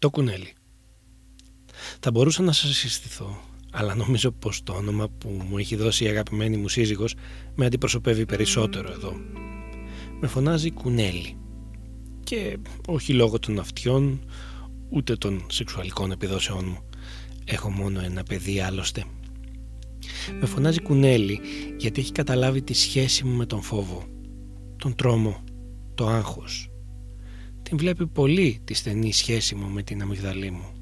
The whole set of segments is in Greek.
Το κουνέλι. Θα μπορούσα να σας συστηθώ, αλλά νομίζω πως το όνομα που μου έχει δώσει η αγαπημένη μου σύζυγος με αντιπροσωπεύει περισσότερο εδώ. Με φωνάζει κουνέλι και όχι λόγω των αυτιών ούτε των σεξουαλικών επιδόσεών μου. Έχω μόνο ένα παιδί άλλωστε. Με φωνάζει κουνέλι γιατί έχει καταλάβει τη σχέση μου με τον φόβο, τον τρόμο, το άγχος. Την βλέπει πολύ τη στενή σχέση μου με την αμυγδαλή μου.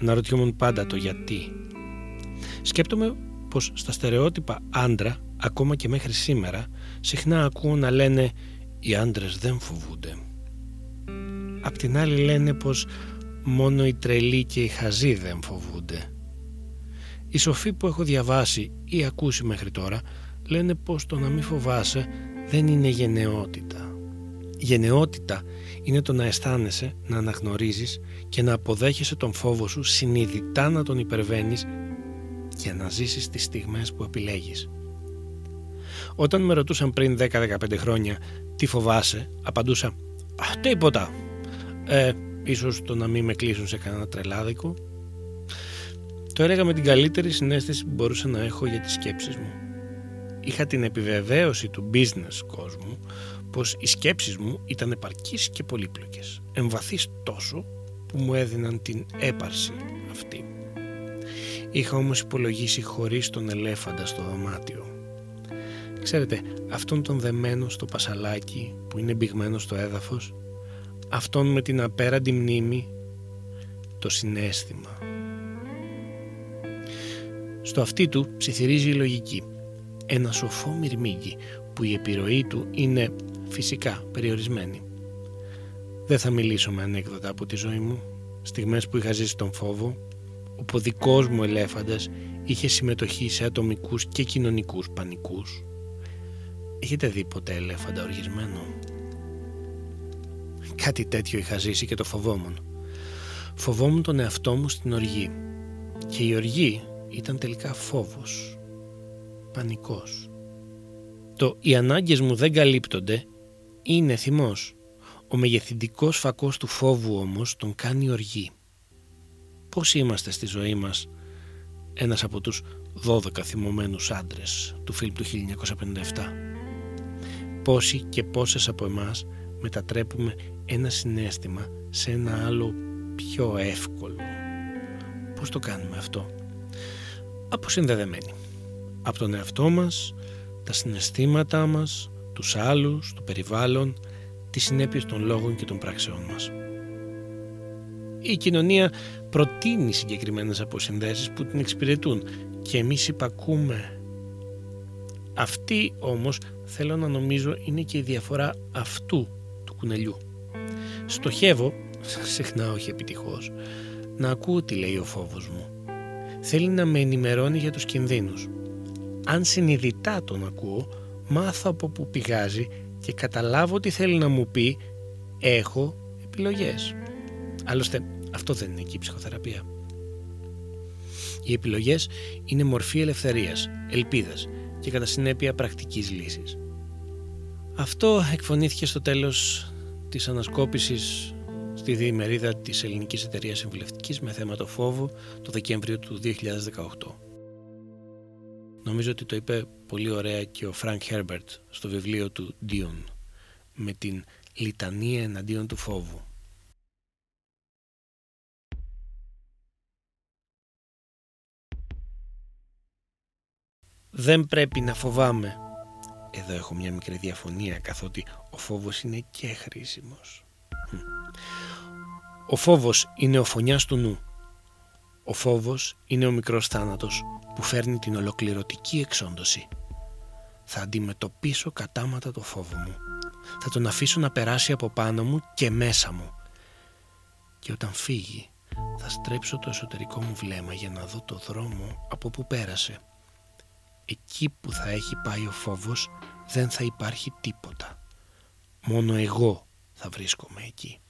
Να ρωτιόμουν πάντα το γιατί. Σκέπτομαι πως στα στερεότυπα άντρα, ακόμα και μέχρι σήμερα, συχνά ακούω να λένε «Οι άντρες δεν φοβούνται». Απ' την άλλη λένε πως μόνο οι τρελοί και οι χαζοί δεν φοβούνται. Οι σοφοί που έχω διαβάσει ή ακούσει μέχρι τώρα λένε πως το να μην φοβάσαι δεν είναι γενναιότητα. Γενναιότητα είναι το να αισθάνεσαι, να αναγνωρίζεις και να αποδέχεσαι τον φόβο σου συνειδητά να τον υπερβαίνεις και να ζήσεις τις στιγμές που επιλέγεις. Όταν με ρωτούσαν πριν 10-15 χρόνια τι φοβάσαι, απαντούσα «Α, τίποτα, ε, ίσως το να μην με κλείσουν σε κανένα τρελάδικο. Το έλεγα με την καλύτερη συνέστηση που μπορούσα να έχω για τις σκέψεις μου. Είχα την επιβεβαίωση του business κόσμου πως οι σκέψεις μου ήταν επαρκείς και πολύπλοκες, εμβαθείς τόσο που μου έδιναν την έπαρση αυτή. Είχα όμως υπολογίσει χωρίς τον ελέφαντα στο δωμάτιο. Ξέρετε, αυτόν τον δεμένο στο πασαλάκι που είναι μπηγμένο στο έδαφος αυτόν με την απέραντη μνήμη το συνέστημα. Στο αυτί του ψιθυρίζει η λογική. Ένα σοφό μυρμήγκι που η επιρροή του είναι φυσικά περιορισμένη. Δεν θα μιλήσω με ανέκδοτα από τη ζωή μου, στιγμές που είχα ζήσει τον φόβο, όπου ο δικός μου ελέφαντας είχε συμμετοχή σε ατομικούς και κοινωνικούς πανικούς. Έχετε δει ποτέ ελέφαντα οργισμένο; Κάτι τέτοιο είχα ζήσει και το φοβόμουν. Φοβόμουν τον εαυτό μου στην οργή. Και η οργή ήταν τελικά φόβος. Πανικός. Το «οι ανάγκες μου δεν καλύπτονται» είναι θυμός. Ο μεγεθυντικός φακός του φόβου όμως τον κάνει οργή. Πώς είμαστε στη ζωή μας ένας από τους 12 θυμωμένους άντρες του φιλμ του 1957. Πόσοι και πόσες από εμάς μετατρέπουμε ένα συνέστημα σε ένα άλλο πιο εύκολο. Πώς το κάνουμε αυτό; Αποσυνδεδεμένοι. Από τον εαυτό μας, τα συναισθήματά μας, τους άλλους, το περιβάλλον, τις συνέπειες των λόγων και των πράξεών μας. Η κοινωνία προτείνει συγκεκριμένες αποσυνδέσεις που την εξυπηρετούν και εμείς υπακούμε. Αυτή όμως θέλω να νομίζω είναι και η διαφορά αυτού του κουνελιού. Στοχεύω, συχνά όχι επιτυχώς, να ακούω τι λέει ο φόβος μου. Θέλει να με ενημερώνει για τους κινδύνους. Αν συνειδητά τον ακούω, μάθω από που πηγάζει και καταλάβω τι θέλει να μου πει, έχω επιλογές. Άλλωστε, αυτό δεν είναι και η ψυχοθεραπεία. Οι επιλογές είναι μορφή ελευθερίας, ελπίδας και κατά συνέπεια πρακτικής λύσης. Αυτό εκφωνήθηκε στο τέλος της ανασκόπησης στη διημερίδα της Ελληνικής Εταιρείας Συμβουλευτικής με θέμα το φόβο το Δεκέμβριο του 2018. Νομίζω ότι το είπε πολύ ωραία και ο Φρανκ Χέρμπερτ στο βιβλίο του Dune με την λιτανία εναντίον του φόβου. Δεν πρέπει να φοβάμαι εδώ έχω μια μικρή διαφωνία καθότι ο φόβος είναι και χρήσιμος. Ο φόβος είναι ο φωνιάς του νου. Ο φόβος είναι ο μικρός θάνατος που φέρνει την ολοκληρωτική εξόντωση. Θα αντιμετωπίσω κατάματα το φόβο μου. Θα τον αφήσω να περάσει από πάνω μου και μέσα μου. Και όταν φύγει θα στρέψω το εσωτερικό μου βλέμμα για να δω το δρόμο από που πέρασε εκεί που θα έχει πάει ο φόβος δεν θα υπάρχει τίποτα. Μόνο εγώ θα βρίσκομαι εκεί.